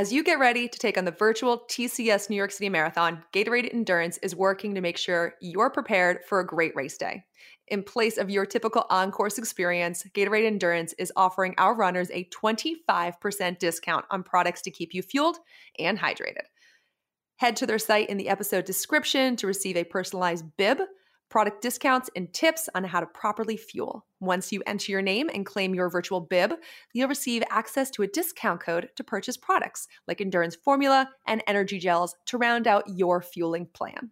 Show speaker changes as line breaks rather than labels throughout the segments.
As you get ready to take on the virtual TCS New York City Marathon, Gatorade Endurance is working to make sure you're prepared for a great race day. In place of your typical on course experience, Gatorade Endurance is offering our runners a 25% discount on products to keep you fueled and hydrated. Head to their site in the episode description to receive a personalized bib product discounts, and tips on how to properly fuel. Once you enter your name and claim your virtual bib, you'll receive access to a discount code to purchase products like Endurance Formula and Energy Gels to round out your fueling plan.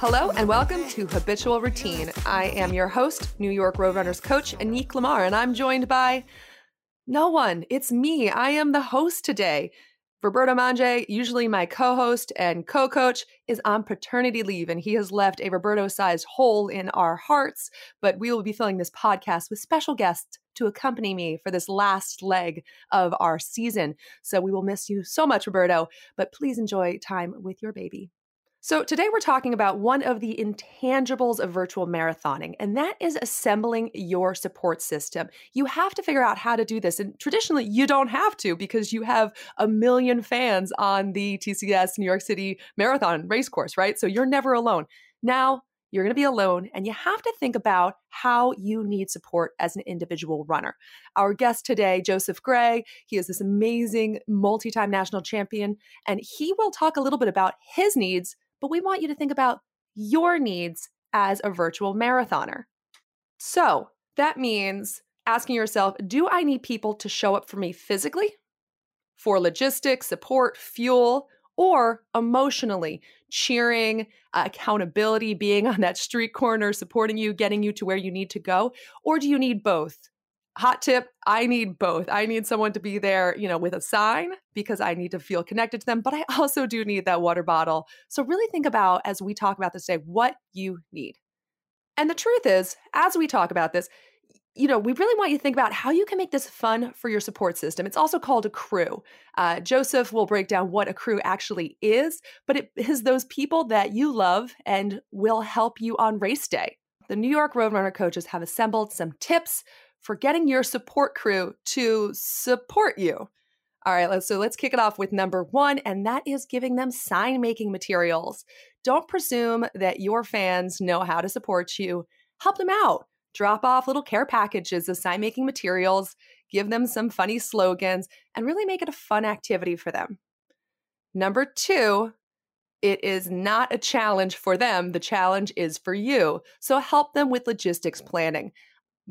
Hello and welcome to Habitual Routine. I am your host, New York Roadrunners coach Anique Lamar, and I'm joined by no one. It's me. I am the host today. Roberto Mandje, usually my co host and co coach, is on paternity leave and he has left a Roberto sized hole in our hearts. But we will be filling this podcast with special guests to accompany me for this last leg of our season. So we will miss you so much, Roberto, but please enjoy time with your baby. So, today we're talking about one of the intangibles of virtual marathoning, and that is assembling your support system. You have to figure out how to do this. And traditionally, you don't have to because you have a million fans on the TCS New York City Marathon race course, right? So, you're never alone. Now, you're going to be alone, and you have to think about how you need support as an individual runner. Our guest today, Joseph Gray, he is this amazing multi time national champion, and he will talk a little bit about his needs but we want you to think about your needs as a virtual marathoner. So that means asking yourself do I need people to show up for me physically, for logistics, support, fuel, or emotionally, cheering, uh, accountability, being on that street corner, supporting you, getting you to where you need to go? Or do you need both? Hot tip i need both i need someone to be there you know with a sign because i need to feel connected to them but i also do need that water bottle so really think about as we talk about this today what you need and the truth is as we talk about this you know, we really want you to think about how you can make this fun for your support system. It's also called a crew. Uh, Joseph will break down what a crew actually is, but it is those people that you love and will help you on race day. The New York Roadrunner coaches have assembled some tips for getting your support crew to support you. All right, let's, so let's kick it off with number one, and that is giving them sign making materials. Don't presume that your fans know how to support you. Help them out. Drop off little care packages of sign making materials, give them some funny slogans, and really make it a fun activity for them. Number two, it is not a challenge for them. The challenge is for you. So help them with logistics planning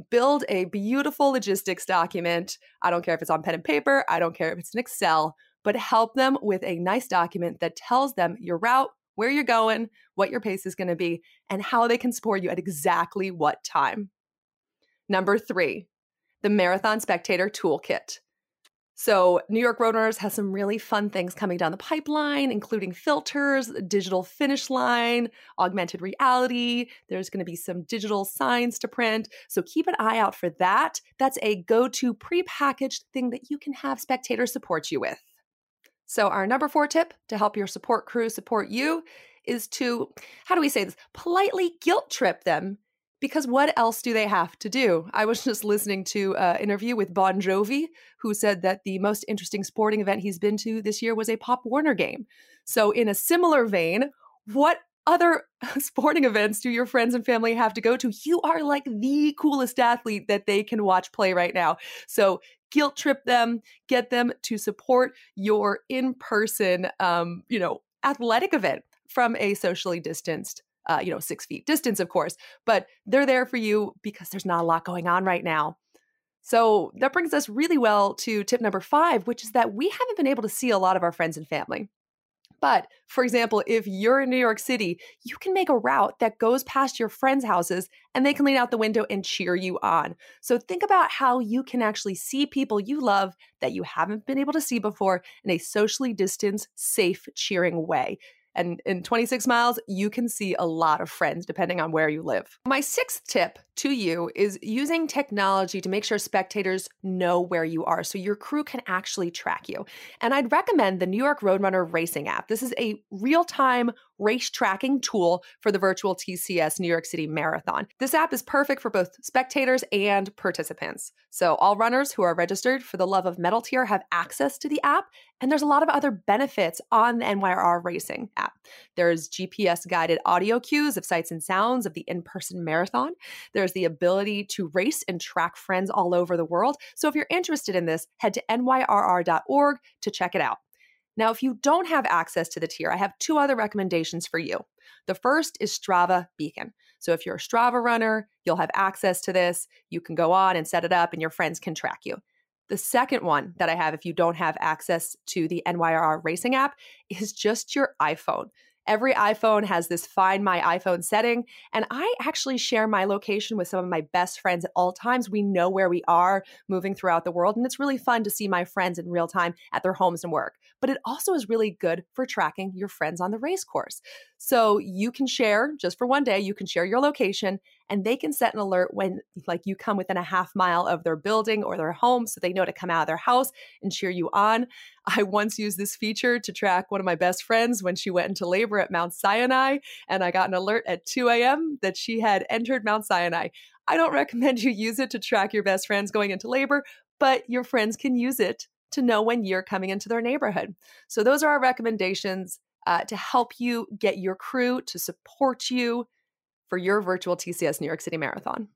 build a beautiful logistics document. I don't care if it's on pen and paper, I don't care if it's in Excel, but help them with a nice document that tells them your route, where you're going, what your pace is going to be, and how they can support you at exactly what time. Number three, the Marathon Spectator Toolkit. So, New York Roadrunners has some really fun things coming down the pipeline, including filters, digital finish line, augmented reality. There's going to be some digital signs to print. So, keep an eye out for that. That's a go to prepackaged thing that you can have spectators support you with. So, our number four tip to help your support crew support you is to, how do we say this, politely guilt trip them because what else do they have to do? I was just listening to an interview with Bon Jovi, who said that the most interesting sporting event he's been to this year was a Pop Warner game. So, in a similar vein, what other sporting events do your friends and family have to go to? You are like the coolest athlete that they can watch play right now. So, guilt trip them, get them to support your in person, um, you know, athletic event from a socially distanced uh, you know, six feet distance, of course, but they're there for you because there's not a lot going on right now. So that brings us really well to tip number five, which is that we haven't been able to see a lot of our friends and family. But for example, if you're in New York City, you can make a route that goes past your friends' houses and they can lean out the window and cheer you on. So think about how you can actually see people you love that you haven't been able to see before in a socially distanced, safe, cheering way. And in 26 miles, you can see a lot of friends depending on where you live. My sixth tip to you is using technology to make sure spectators know where you are so your crew can actually track you. And I'd recommend the New York Roadrunner Racing app. This is a real time race tracking tool for the virtual TCS New York City Marathon. This app is perfect for both spectators and participants. So, all runners who are registered for the Love of Medal tier have access to the app, and there's a lot of other benefits on the NYRR Racing app. There's GPS guided audio cues of sights and sounds of the in person marathon. There's the ability to race and track friends all over the world. So, if you're interested in this, head to nyrr.org to check it out. Now, if you don't have access to the tier, I have two other recommendations for you. The first is Strava Beacon. So if you're a Strava runner, you'll have access to this. You can go on and set it up, and your friends can track you. The second one that I have, if you don't have access to the NYRR racing app, is just your iPhone. Every iPhone has this find my iPhone setting, and I actually share my location with some of my best friends at all times. We know where we are moving throughout the world, and it's really fun to see my friends in real time at their homes and work. But it also is really good for tracking your friends on the race course. So you can share just for one day, you can share your location and they can set an alert when like you come within a half mile of their building or their home so they know to come out of their house and cheer you on. I once used this feature to track one of my best friends when she went into labor at Mount Sinai and I got an alert at 2 a.m. that she had entered Mount Sinai. I don't recommend you use it to track your best friends going into labor, but your friends can use it to know when you're coming into their neighborhood. So, those are our recommendations uh, to help you get your crew to support you for your virtual TCS New York City Marathon.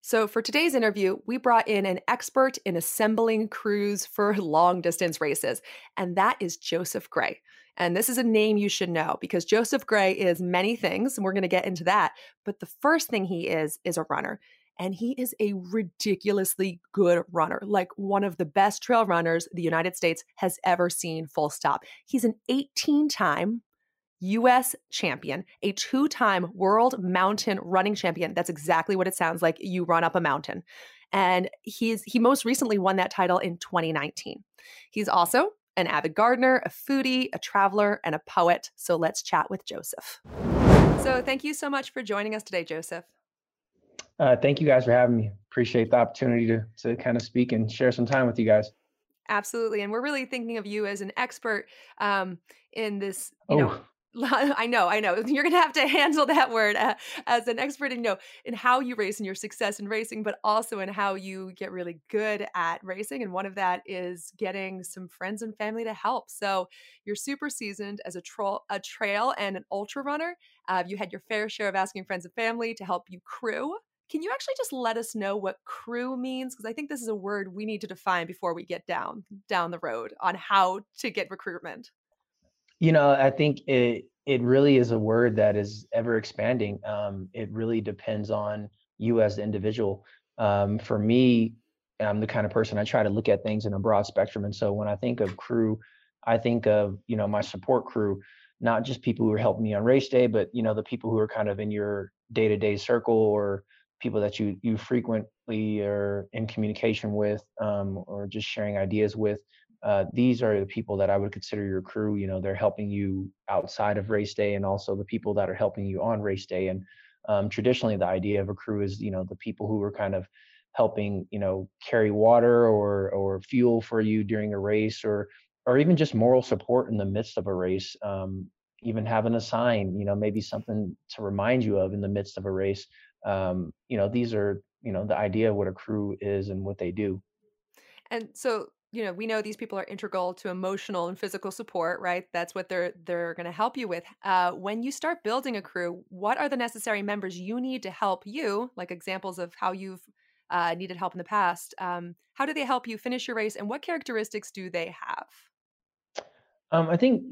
So, for today's interview, we brought in an expert in assembling crews for long distance races, and that is Joseph Gray. And this is a name you should know because Joseph Gray is many things, and we're going to get into that. But the first thing he is, is a runner. And he is a ridiculously good runner, like one of the best trail runners the United States has ever seen, full stop. He's an 18 time US champion, a two time world mountain running champion. That's exactly what it sounds like. You run up a mountain. And he's he most recently won that title in 2019. He's also an avid gardener, a foodie, a traveler, and a poet. So let's chat with Joseph. So thank you so much for joining us today, Joseph.
Uh, thank you guys for having me. Appreciate the opportunity to to kind of speak and share some time with you guys.
Absolutely, and we're really thinking of you as an expert um, in this. You oh. know, I know, I know. You're going to have to handle that word uh, as an expert in you know in how you race and your success in racing, but also in how you get really good at racing. And one of that is getting some friends and family to help. So you're super seasoned as a, tro- a trail and an ultra runner. Uh, you had your fair share of asking friends and family to help you crew can you actually just let us know what crew means? Because I think this is a word we need to define before we get down down the road on how to get recruitment.
You know, I think it it really is a word that is ever expanding. Um, it really depends on you as the individual. Um, for me, I'm the kind of person I try to look at things in a broad spectrum, and so when I think of crew, I think of you know my support crew, not just people who are helping me on race day, but you know the people who are kind of in your day to day circle or people that you you frequently are in communication with um, or just sharing ideas with uh, these are the people that i would consider your crew. You know they're helping you outside of race day and also the people that are helping you on race day. And um, traditionally the idea of a crew is you know the people who are kind of helping you know carry water or or fuel for you during a race or or even just moral support in the midst of a race um, even having a sign you know maybe something to remind you of in the midst of a race um, you know these are you know the idea of what a crew is and what they do.
And so you know we know these people are integral to emotional and physical support right? That's what they're they're going to help you with. Uh, when you start building a crew what are the necessary members you need to help you like examples of how you've uh, needed help in the past um, how do they help you finish your race and what characteristics do they have?
Um, i think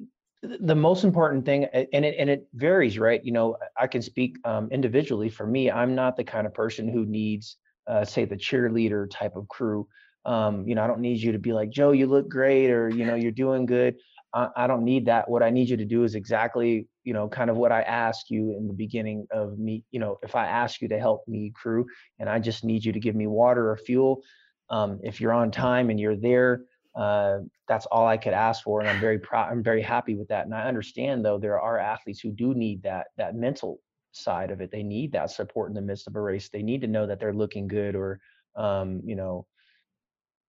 the most important thing and it and it varies right? You know i can speak um, individually. For me i'm not the kind of person who needs uh, say the cheerleader type of crew. Um, you know i don't need you to be like joe you look great or you know you're doing good. I, I don't need that. What i need you to do is exactly you know kind of what i asked you in the beginning of me you know if i ask you to help me crew and i just need you to give me water or fuel um, if you're on time and you're there uh, that's all I could ask for, and I'm very proud. I'm very happy with that. And I understand though there are athletes who do need that that mental side of it. They need that support in the midst of a race. They need to know that they're looking good or um, you know,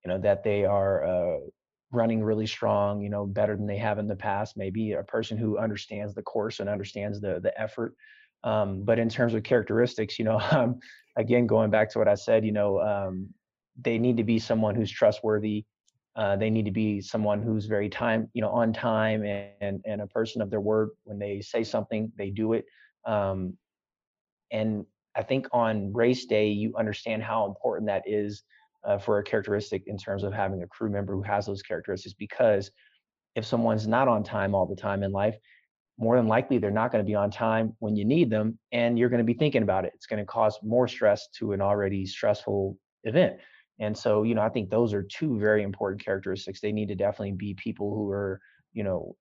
you know, that they are uh, running really strong, you know, better than they have in the past. Maybe a person who understands the course and understands the the effort. Um, but in terms of characteristics, you know, um, again, going back to what I said, you know, um, they need to be someone who's trustworthy. Uh, they need to be someone who's very time, you know, on time and, and, and a person of their word. When they say something, they do it. Um, and I think on race day, you understand how important that is uh, for a characteristic in terms of having a crew member who has those characteristics. Because if someone's not on time all the time in life, more than likely they're not going to be on time when you need them, and you're going to be thinking about it. It's going to cause more stress to an already stressful event. And so, you know, I think those are two very important characteristics. They need to definitely be people who are, you know,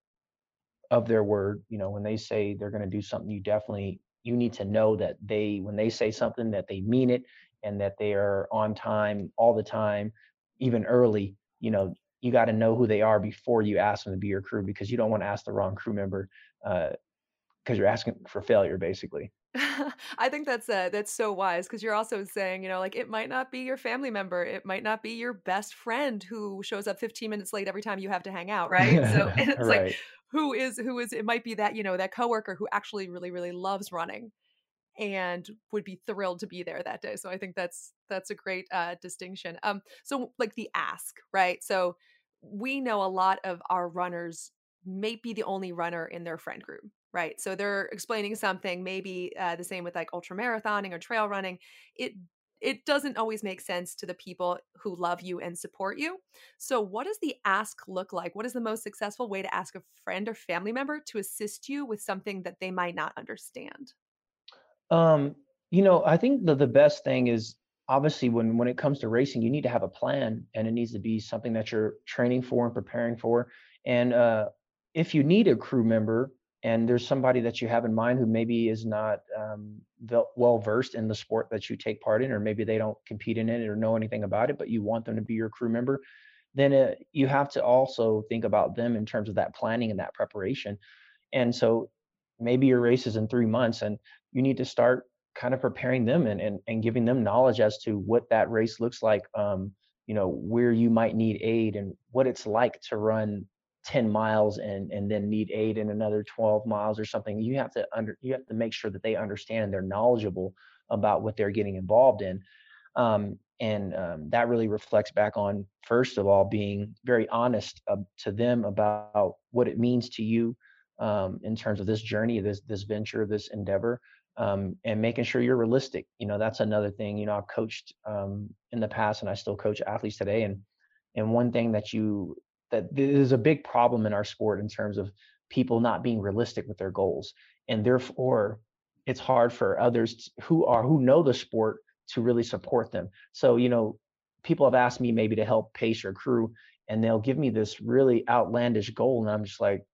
of their word. You know, when they say they're going to do something, you definitely you need to know that they when they say something that they mean it and that they are on time all the time, even early. You know, you got to know who they are before you ask them to be your crew because you don't want to ask the wrong crew member because uh, you're asking for failure basically.
I think that's uh, that's so wise because you're also saying, you know, like it might not be your family member, it might not be your best friend who shows up 15 minutes late every time you have to hang out, right? So it's right. like who is who is it might be that, you know, that coworker who actually really really loves running and would be thrilled to be there that day. So I think that's that's a great uh distinction. Um so like the ask, right? So we know a lot of our runners may be the only runner in their friend group right? So they're explaining something, maybe uh, the same with like ultra marathoning or trail running. It it doesn't always make sense to the people who love you and support you. So, what does the ask look like? What is the most successful way to ask a friend or family member to assist you with something that they might not understand?
Um, you know, I think the the best thing is obviously when when it comes to racing, you need to have a plan, and it needs to be something that you're training for and preparing for. And uh, if you need a crew member, and there's somebody that you have in mind who maybe is not um, well versed in the sport that you take part in, or maybe they don't compete in it or know anything about it, but you want them to be your crew member, then it, uh, you have to also think about them in terms of that planning and that preparation. And so maybe your race is in three months, and you need to start kind of preparing them and, and, and giving them knowledge as to what that race looks like. Um, you know where you might need aid and what it's like to run 10 miles and and then need aid in another 12 miles or something you have to under you have to make sure that they understand they're knowledgeable about what they're getting involved in. Um, and um, that really reflects back on first of all being very honest uh, to them about what it means to you um, in terms of this journey this this venture this endeavor um, and making sure you're realistic. You know that's another thing you know i've coached um, in the past and i still coach athletes today and and one thing that you that there's a big problem in our sport in terms of people not being realistic with their goals. And therefore it's hard for others who are who know the sport to really support them. So you know people have asked me maybe to help pace your crew and they'll give me this really outlandish goal and i'm just like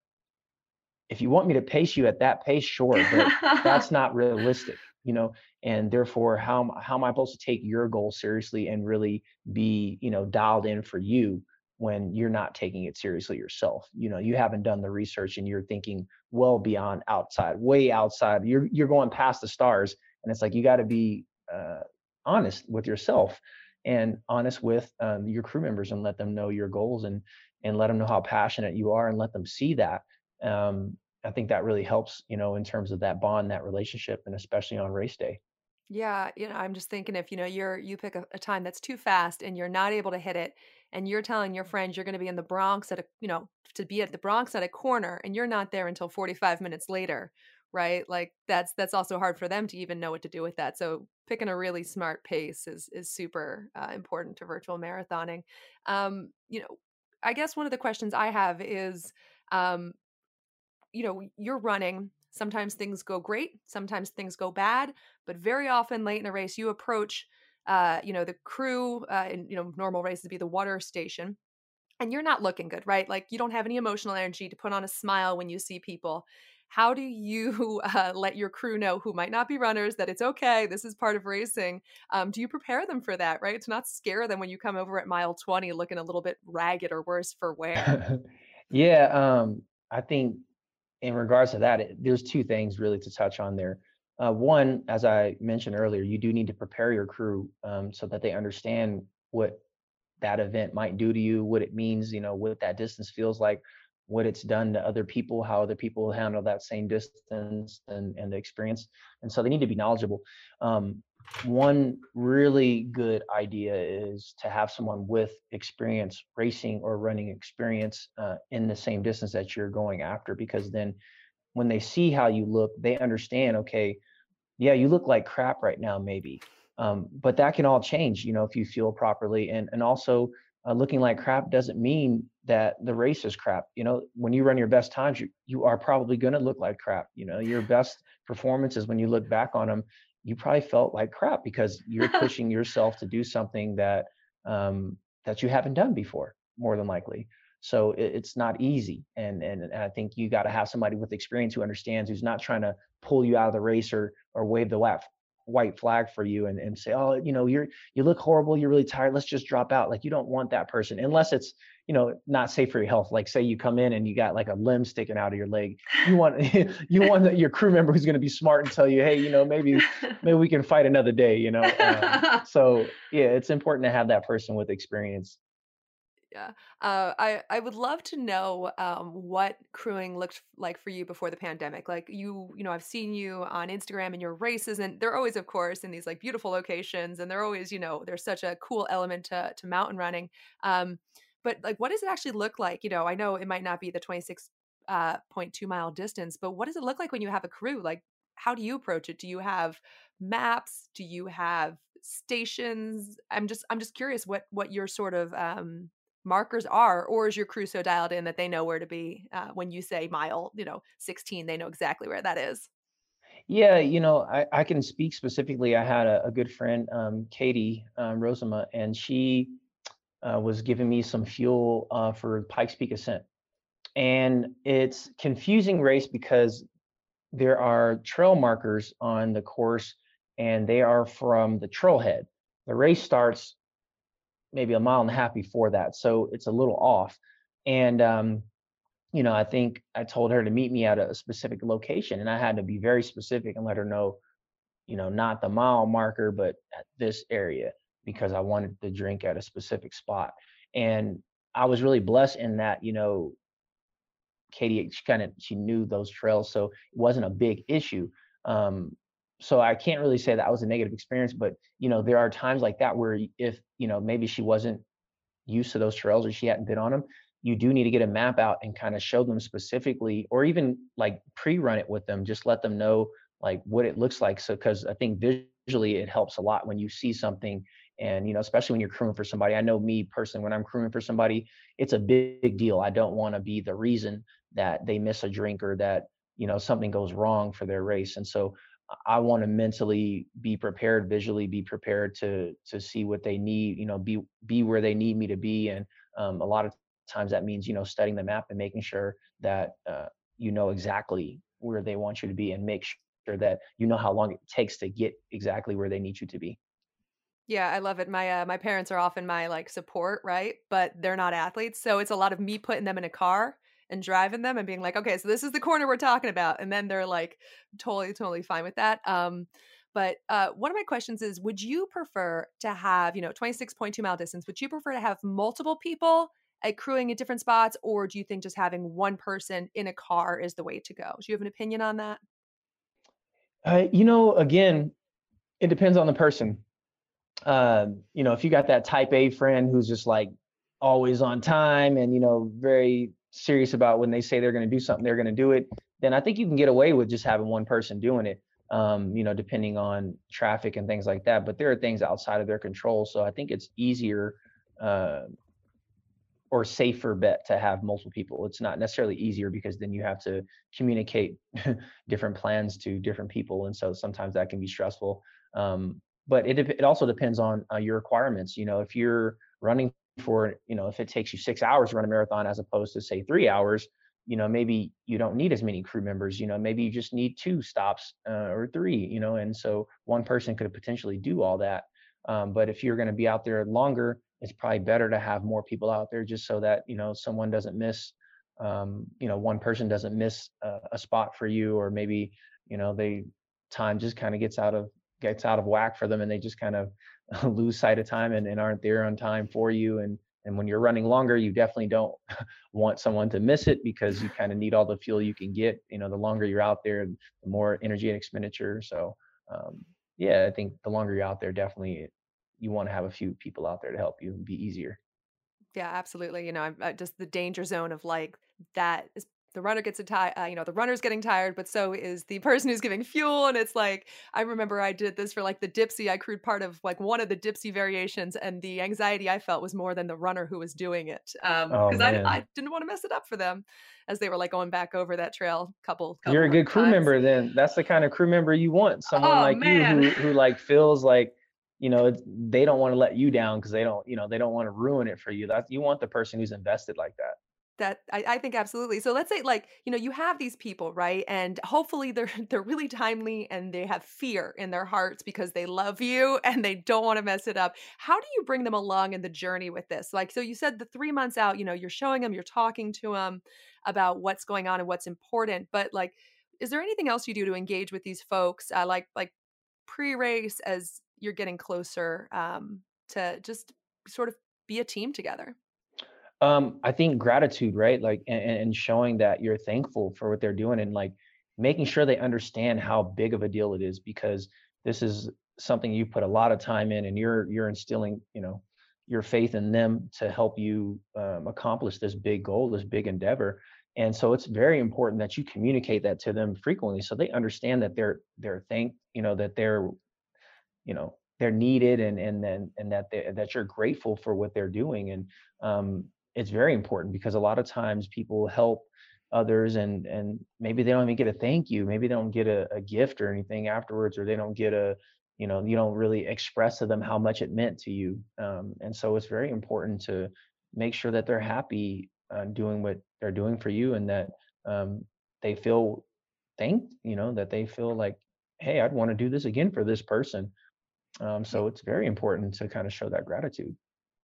if you want me to pace you at that pace sure but that's not realistic you know? And therefore how how am i supposed to take your goal seriously and really be you know dialed in for you when you're not taking it seriously yourself. You know, you haven't done the research and you're thinking well beyond outside, way outside. You're you're going past the stars, and it's like you got to be uh, honest with yourself and honest with um, your crew members and let them know your goals and and let them know how passionate you are and let them see that. Um, I think that really helps, you know, in terms of that bond, that relationship, and especially on race day.
Yeah, you know, I'm just thinking if you know you're you pick a, a time that's too fast and you're not able to hit it, and you're telling your friends you're going to be in the Bronx at a you know to be at the Bronx at a corner, and you're not there until 45 minutes later, right? Like that's that's also hard for them to even know what to do with that. So picking a really smart pace is is super uh, important to virtual marathoning. Um, you know, I guess one of the questions I have is, um, you know, you're running Sometimes things go great, sometimes things go bad, but very often late in a race, you approach, uh, you know, the crew uh, in you know normal races be the water station, and you're not looking good, right? Like you don't have any emotional energy to put on a smile when you see people. How do you uh, let your crew know who might not be runners that it's okay? This is part of racing. Um, do you prepare them for that, right? To not scare them when you come over at mile 20 looking a little bit ragged or worse for wear?
yeah, um, I think in regards to that, it, there's two things really to touch on there. Uh, one, as I mentioned earlier, you do need to prepare your crew um, so that they understand what that event might do to you, what it means, you know, what that distance feels like, what it's done to other people, how other people handle that same distance and, and the experience. And so they need to be knowledgeable. Um, one really good idea is to have someone with experience racing or running experience uh, in the same distance that you're going after because then when they see how you look they understand okay yeah you look like crap right now maybe um, but that can all change you know if you feel properly and and also uh, looking like crap doesn't mean that the race is crap you know when you run your best times you, you are probably going to look like crap you know your best performances when you look back on them you probably felt like crap because you're pushing yourself to do something that um, that you haven't done before, more than likely. So it, it's not easy, and, and and I think you got to have somebody with experience who understands, who's not trying to pull you out of the race or or wave the white white flag for you and, and say, oh, you know, you're you look horrible, you're really tired, let's just drop out. Like you don't want that person unless it's you know not safe for your health like say you come in and you got like a limb sticking out of your leg you want you want your crew member who's going to be smart and tell you hey you know maybe maybe we can fight another day you know um, so yeah it's important to have that person with experience
yeah uh, i i would love to know um, what crewing looked like for you before the pandemic like you you know i've seen you on instagram and your races and they're always of course in these like beautiful locations and they're always you know there's such a cool element to to mountain running um, but like what does it actually look like? You know i know it might not be the 26 uh, 0.2 mile distance but what does it look like when you have a crew? Like how do you approach it? Do you have maps? Do you have stations? I'm just i'm just curious what what your sort of um markers are or is your crew so dialed in that they know where to be uh, when you say mile you know 16 they know exactly where that is
yeah you know i, I can speak specifically i had a, a good friend um, katie um, rosama and she uh, was giving me some fuel uh, for Pikes Peak Ascent. And it's confusing race because there are trail markers on the course and they are from the trailhead. The race starts maybe a mile and a half before that. So it's a little off. And, um, you know, I think I told her to meet me at a specific location and I had to be very specific and let her know, you know, not the mile marker, but at this area because I wanted to drink at a specific spot. And I was really blessed in that, you know, Katie, she kind of she knew those trails, so it wasn't a big issue. Um, so I can't really say that was a negative experience, but you know, there are times like that where if you know maybe she wasn't used to those trails or she hadn't been on them, you do need to get a map out and kind of show them specifically, or even like pre-run it with them, just let them know like what it looks like. So because I think visually it helps a lot when you see something and you know especially when you're crewing for somebody i know me personally when i'm crewing for somebody it's a big deal i don't want to be the reason that they miss a drink or that you know something goes wrong for their race and so i want to mentally be prepared visually be prepared to to see what they need you know be be where they need me to be and um, a lot of times that means you know studying the map and making sure that uh, you know exactly where they want you to be and make sure that you know how long it takes to get exactly where they need you to be
yeah, I love it. My uh, my parents are often my like support, right? But they're not athletes, so it's a lot of me putting them in a car and driving them and being like, okay, so this is the corner we're talking about, and then they're like totally totally fine with that. Um, but uh, one of my questions is, would you prefer to have you know twenty six point two mile distance? Would you prefer to have multiple people crewing at different spots, or do you think just having one person in a car is the way to go? Do you have an opinion on that?
Uh, you know, again, it depends on the person um, you know, if you got that type A friend who's just like always on time and, you know, very serious about when they say they're going to do something, they're going to do it, then I think you can get away with just having one person doing it, um, you know, depending on traffic and things like that. But there are things outside of their control. So I think it's easier uh, or safer bet to have multiple people. It's not necessarily easier because then you have to communicate different plans to different people. And so sometimes that can be stressful. Um, but it it also depends on uh, your requirements. You know, if you're running for, you know, if it takes you six hours to run a marathon as opposed to say three hours, you know, maybe you don't need as many crew members. You know, maybe you just need two stops uh, or three. You know, and so one person could potentially do all that. Um, but if you're going to be out there longer, it's probably better to have more people out there just so that you know someone doesn't miss. Um, you know, one person doesn't miss a, a spot for you, or maybe you know they time just kind of gets out of gets out of whack for them and they just kind of lose sight of time and, and aren't there on time for you and and when you're running longer you definitely don't want someone to miss it because you kind of need all the fuel you can get you know the longer you're out there the more energy and expenditure so um, yeah i think the longer you're out there definitely you want to have a few people out there to help you be easier.
Yeah absolutely you know I'm, uh, just the danger zone of like that is the runner gets a tie uh, you know the runner's getting tired but so is the person who's giving fuel and it's like i remember i did this for like the dipsea i crewed part of like one of the dipsea variations and the anxiety i felt was more than the runner who was doing it um because oh, I, I, didn't want to mess it up for them as they were like going back over that trail couple, couple
you're a good crew
times.
member then that's the kind of crew member you want someone oh, like man. you who, who like feels like you know they don't want to let you down because they don't you know they don't want to ruin it for you that you want the person who's invested like that
that I, I, think absolutely. So let's say like, you know, you have these people, right? And hopefully they're they're really timely and they have fear in their hearts because they love you and they don't want to mess it up. How do you bring them along in the journey with this? Like so you said the 3 months out, you know, you're showing them, you're talking to them about what's going on and what's important, but like is there anything else you do to engage with these folks uh, like like pre-race as you're getting closer um to just sort of be a team together?
Um, I think gratitude, right? Like, and, and showing that you're thankful for what they're doing and like making sure they understand how big of a deal it is because this is something you put a lot of time in and you're you're instilling you know your faith in them to help you um, accomplish this big goal this big endeavor and so it's very important that you communicate that to them frequently so they understand that they're they're thank you know that they're you know they're needed and and then and that they, that you're grateful for what they're doing and um, it's very important because a lot of times people help others and and maybe they don't even get a thank you maybe they don't get a, a gift or anything afterwards or they don't get a you know you don't really express to them how much it meant to you um, and so it's very important to make sure that they're happy uh, doing what they're doing for you and that um, they feel thanked you know that they feel like hey i'd want to do this again for this person. Um, so it's very important to kind of show that gratitude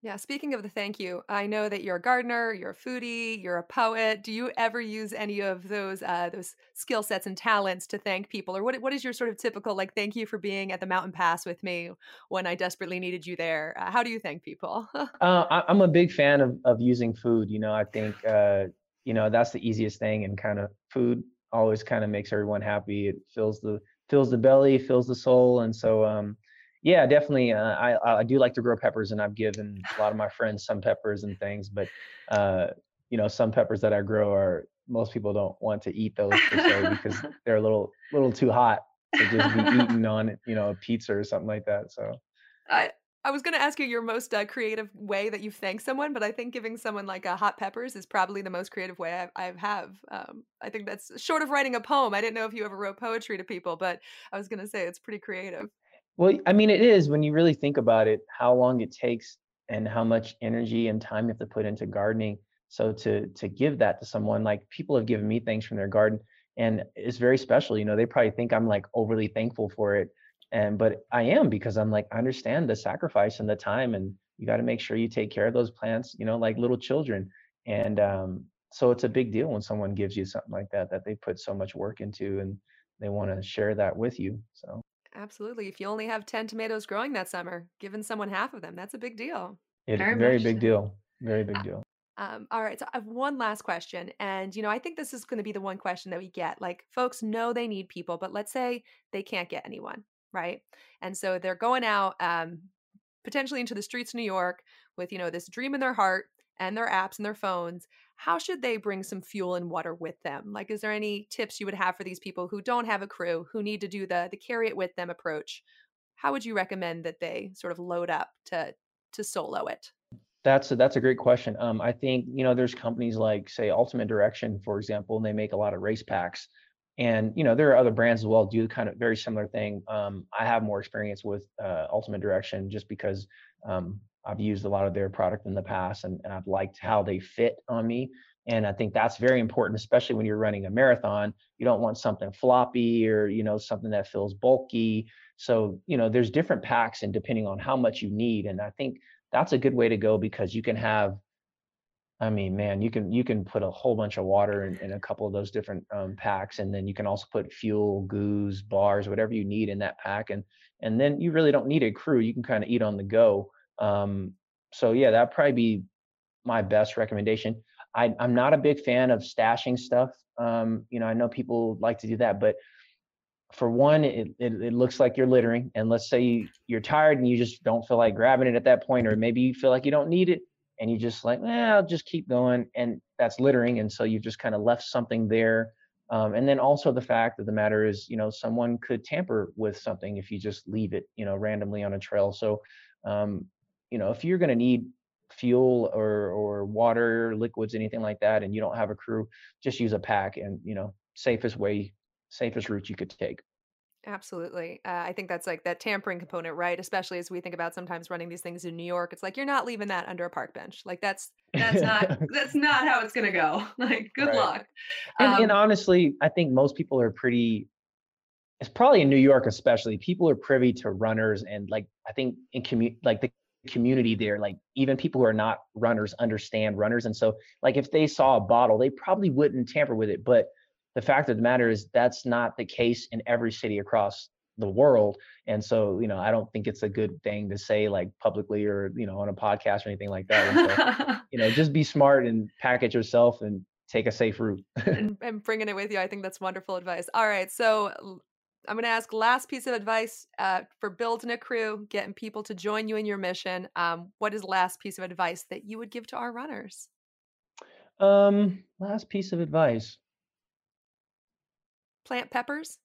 yeah, speaking of the thank you, I know that you're a gardener, you're a foodie, you're a poet. Do you ever use any of those uh, those skill sets and talents to thank people, or what what is your sort of typical like thank you for being at the mountain pass with me when I desperately needed you there? Uh, how do you thank people? uh,
I, am a big fan of of using food. You know, I think uh, you know that's the easiest thing, and kind of food always kind of makes everyone happy. It fills the fills the belly, fills the soul, and so um, yeah, definitely. Uh, I I do like to grow peppers, and I've given a lot of my friends some peppers and things. But uh, you know, some peppers that I grow are most people don't want to eat those se because they're a little little too hot to just be eaten on you know a pizza or something like that. So
I I was going to ask you your most uh, creative way that you thank someone, but I think giving someone like a hot peppers is probably the most creative way I, I have. Um, I think that's short of writing a poem. I didn't know if you ever wrote poetry to people, but I was going to say it's pretty creative.
Well, I mean, it is when you really think about it, how long it takes and how much energy and time you have to put into gardening. So to to give that to someone, like people have given me things from their garden, and it's very special. You know, they probably think I'm like overly thankful for it, and but I am because I'm like I understand the sacrifice and the time, and you got to make sure you take care of those plants. You know, like little children, and um, so it's a big deal when someone gives you something like that that they put so much work into, and they want to share that with you. So.
Absolutely. If you only have 10 tomatoes growing that summer, giving someone half of them, that's a big deal.
It, very, very big deal. Very big uh, deal.
Um, all right. So I have one last question. And, you know, I think this is going to be the one question that we get. Like, folks know they need people, but let's say they can't get anyone, right? And so they're going out um, potentially into the streets of New York with, you know, this dream in their heart and their apps and their phones how should they bring some fuel and water with them? Like is there any tips you would have for these people who don't have a crew who need to do the the carry it with them approach? How would you recommend that they sort of load up to to solo it?
That's a, that's a great question. Um, i think you know there's companies like say ultimate direction for example and they make a lot of race packs. And you know there are other brands as well do kind of very similar thing. Um, i have more experience with uh, ultimate direction just because um, I've used a lot of their product in the past and, and I've liked how they fit on me. And I think that's very important, especially when you're running a marathon. You don't want something floppy or, you know, something that feels bulky. So, you know, there's different packs and depending on how much you need. And I think that's a good way to go because you can have I mean, man, you can you can put a whole bunch of water in, in a couple of those different um, packs, and then you can also put fuel, goos, bars, whatever you need in that pack, and and then you really don't need a crew. You can kind of eat on the go. Um, so yeah, that'd probably be my best recommendation. I, I'm not a big fan of stashing stuff. Um, you know, I know people like to do that, but for one, it, it, it looks like you're littering. And let's say you, you're tired and you just don't feel like grabbing it at that point, or maybe you feel like you don't need it and you just like, well, I'll just keep going. And that's littering. And so you've just kind of left something there. Um, and then also the fact of the matter is, you know, someone could tamper with something if you just leave it, you know, randomly on a trail. So, um, you know, if you're going to need fuel or or water, liquids, anything like that, and you don't have a crew, just use a pack and you know, safest way, safest route you could take.
Absolutely. Uh, I think that's like that tampering component, right? Especially as we think about sometimes running these things in New York. It's like you're not leaving that under a park bench. Like that's that's not that's not how it's gonna go. Like good right. luck.
And, um, and honestly, I think most people are pretty. It's probably in New York, especially. People are privy to runners, and like I think in commu like the community there, like even people who are not runners understand runners, and so like if they saw a bottle, they probably wouldn't tamper with it, but the fact of the matter is that's not the case in every city across the world and so you know i don't think it's a good thing to say like publicly or you know on a podcast or anything like that so, you know just be smart and pack it yourself and take a safe route.
And, and, bringing it with you i think that's wonderful advice. All right so i'm going to ask last piece of advice uh, for building a crew getting people to join you in your mission um, what is last piece of advice that you would give to our runners?
Um last piece of advice.
Plant peppers?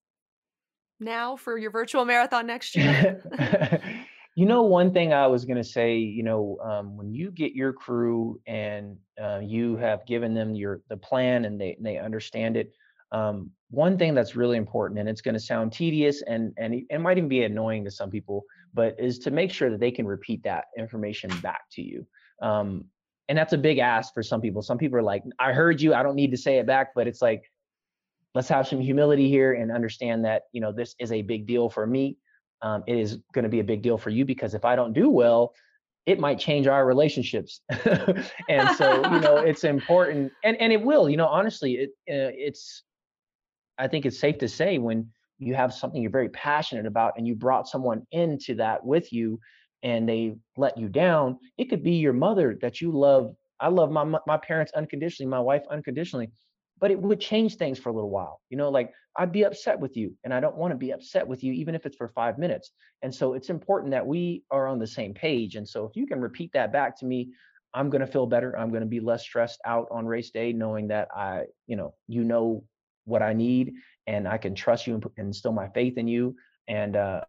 Now for your virtual marathon next year?
you know, one thing I was going to say, you know, um, when you get your crew and uh, you have given them your the plan and they they understand it, um, one thing that's really important, and it's going to sound tedious and and it might even be annoying to some people, but is to make sure that they can repeat that information back to you. Um, and that's a big ask for some people. Some people are like, "I heard you. I don't need to say it back," but it's like let's have some humility here and understand that you know this is a big deal for me um, it is going to be a big deal for you because if i don't do well it might change our relationships and so you know it's important and and it will you know honestly it uh, it's i think it's safe to say when you have something you're very passionate about and you brought someone into that with you and they let you down it could be your mother that you love i love my my parents unconditionally my wife unconditionally but it would change things for a little while. You know, like I'd be upset with you and I don't want to be upset with you, even if it's for five minutes. And so it's important that we are on the same page. And so if you can repeat that back to me, I'm going to feel better. I'm going to be less stressed out on race day, knowing that I, you know, you know what I need and I can trust you and, and instill my faith in you. And, uh,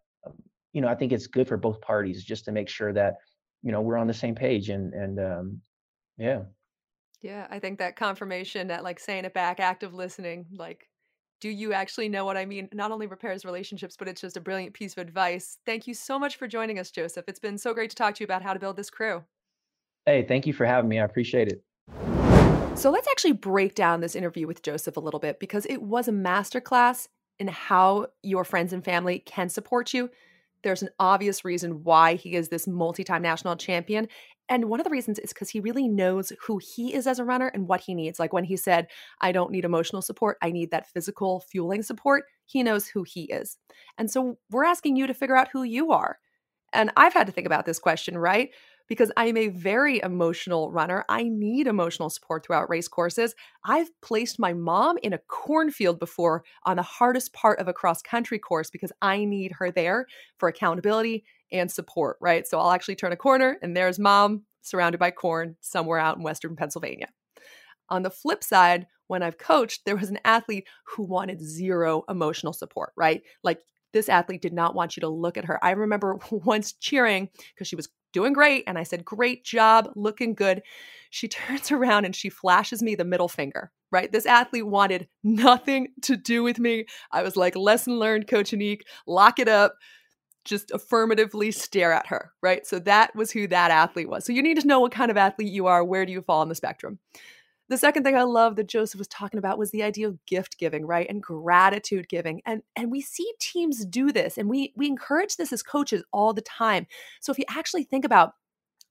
you know, I think it's good for both parties just to make sure that, you know, we're on the same page and, and, um, yeah.
Yeah, I think that confirmation that like saying it back, active listening, like do you actually know what I mean? Not only repairs relationships, but it's just a brilliant piece of advice. Thank you so much for joining us, Joseph. It's been so great to talk to you about how to build this crew.
Hey, thank you for having me. I appreciate it.
So let's actually break down this interview with Joseph a little bit because it was a masterclass in how your friends and family can support you. There's an obvious reason why he is this multi time national champion. And one of the reasons is because he really knows who he is as a runner and what he needs. Like when he said, I don't need emotional support, I need that physical fueling support, he knows who he is. And so we're asking you to figure out who you are. And I've had to think about this question, right? Because I am a very emotional runner. I need emotional support throughout race courses. I've placed my mom in a cornfield before on the hardest part of a cross country course because I need her there for accountability and support, right? So I'll actually turn a corner and there's mom surrounded by corn somewhere out in Western Pennsylvania. On the flip side, when I've coached, there was an athlete who wanted zero emotional support, right? Like this athlete did not want you to look at her. I remember once cheering because she was doing great. And I said, Great job, looking good. She turns around and she flashes me the middle finger, right? This athlete wanted nothing to do with me. I was like, Lesson learned, Coach Anique, lock it up. Just affirmatively stare at her, right? So that was who that athlete was. So you need to know what kind of athlete you are. Where do you fall on the spectrum? The second thing I love that Joseph was talking about was the idea of gift giving, right? And gratitude giving. And and we see teams do this and we we encourage this as coaches all the time. So if you actually think about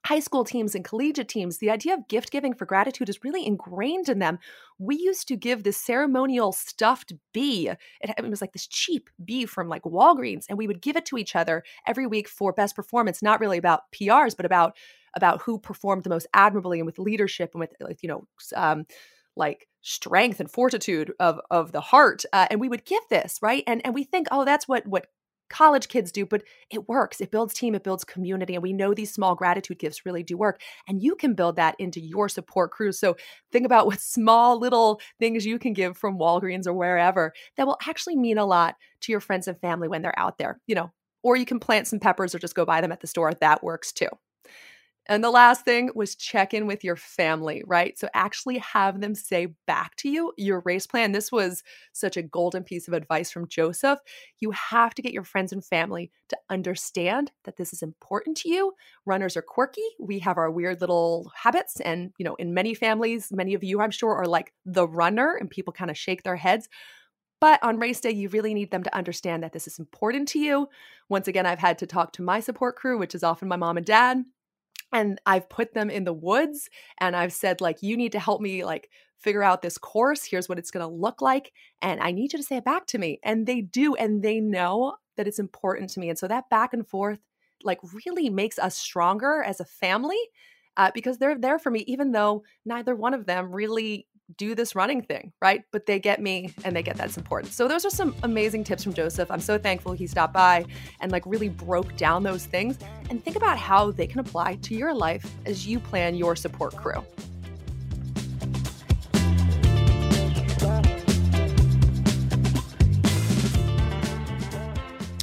high school teams and collegiate teams, the idea of gift giving for gratitude is really ingrained in them. We used to give this ceremonial stuffed bee. It, it, was like this cheap bee from like Walgreens, and we would give it to each other every week for best performance, not really about PRs, but about about who performed the most admirably and with leadership and with you know um, like strength and fortitude of of the heart uh, and we would give this right and and we think oh that's what what college kids do, but it works. It builds team, it builds community. And we know these small gratitude gifts really do work. And you can build that into your support crew. So think about what small little things you can give from Walgreens or wherever that will actually mean a lot to your friends and family when they're out there, you know. Or you can plant some peppers or just go buy them at the store. That works too. And the last thing was check in with your family, right? So actually have them say back to you your race plan. This was such a golden piece of advice from Joseph. You have to get your friends and family to understand that this is important to you. Runners are quirky. We have our weird little habits. And, you know, in many families, many of you, I'm sure, are like the runner and people kind of shake their heads. But on race day, you really need them to understand that this is important to you. Once again, I've had to talk to my support crew, which is often my mom and dad and I've put them in the woods and I've said like you need to help me like figure out this course. Here's what it's going to look like and I need you to say it back to me. And they do and they know that it's important to me and so that back and forth like really makes us stronger as a family uh, because they're there for me even though neither one of them really do this running thing, right? But they get me and they get that's important. So those are some amazing tips from Joseph. I'm so thankful he stopped by and like really broke down those things and think about how they can apply to your life as you plan your support crew.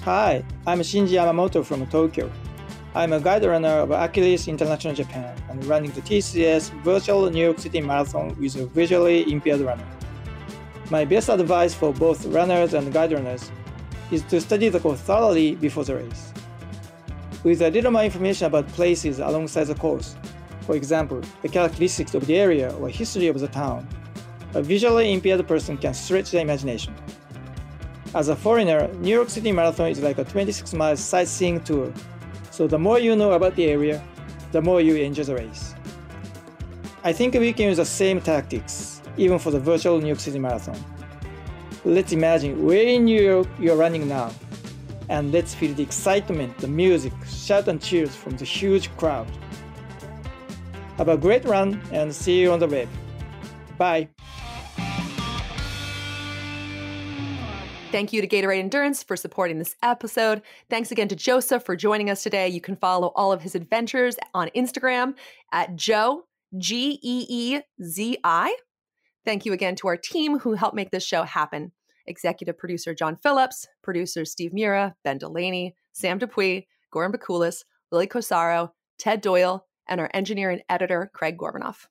Hi, I'm Shinji Yamamoto from Tokyo. I'm a guide runner of Achilles International Japan and running the TCS Virtual New York City Marathon with a visually impaired runner. My best advice for both runners and guide runners is to study the course thoroughly before the race. With a little more information about places alongside the course, for example, the characteristics of the area or history of the town, a visually impaired person can stretch their imagination. As a foreigner, New York City Marathon is like a 26 mile sightseeing tour so the more you know about the area, the more you enjoy the race. I think we can use the same tactics, even for the virtual New York City Marathon. Let's imagine where in New York you're running now, and let's feel the excitement, the music, shout and cheers from the huge crowd. Have a great run and see you on the web. Bye.
Thank you to Gatorade Endurance for supporting this episode. Thanks again to Joseph for joining us today. You can follow all of his adventures on Instagram at Joe, G E E Z I. Thank you again to our team who helped make this show happen executive producer John Phillips, producers Steve Mura, Ben Delaney, Sam Dupuis, Goran Bakulis, Lily Cosaro, Ted Doyle, and our engineer and editor, Craig Gorbanoff.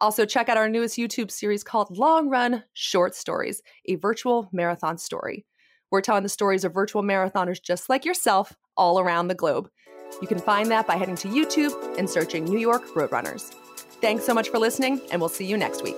Also, check out our newest YouTube series called Long Run Short Stories, a virtual marathon story. We're telling the stories of virtual marathoners just like yourself all around the globe. You can find that by heading to YouTube and searching New York Road Runners. Thanks so much for listening, and we'll see you next week.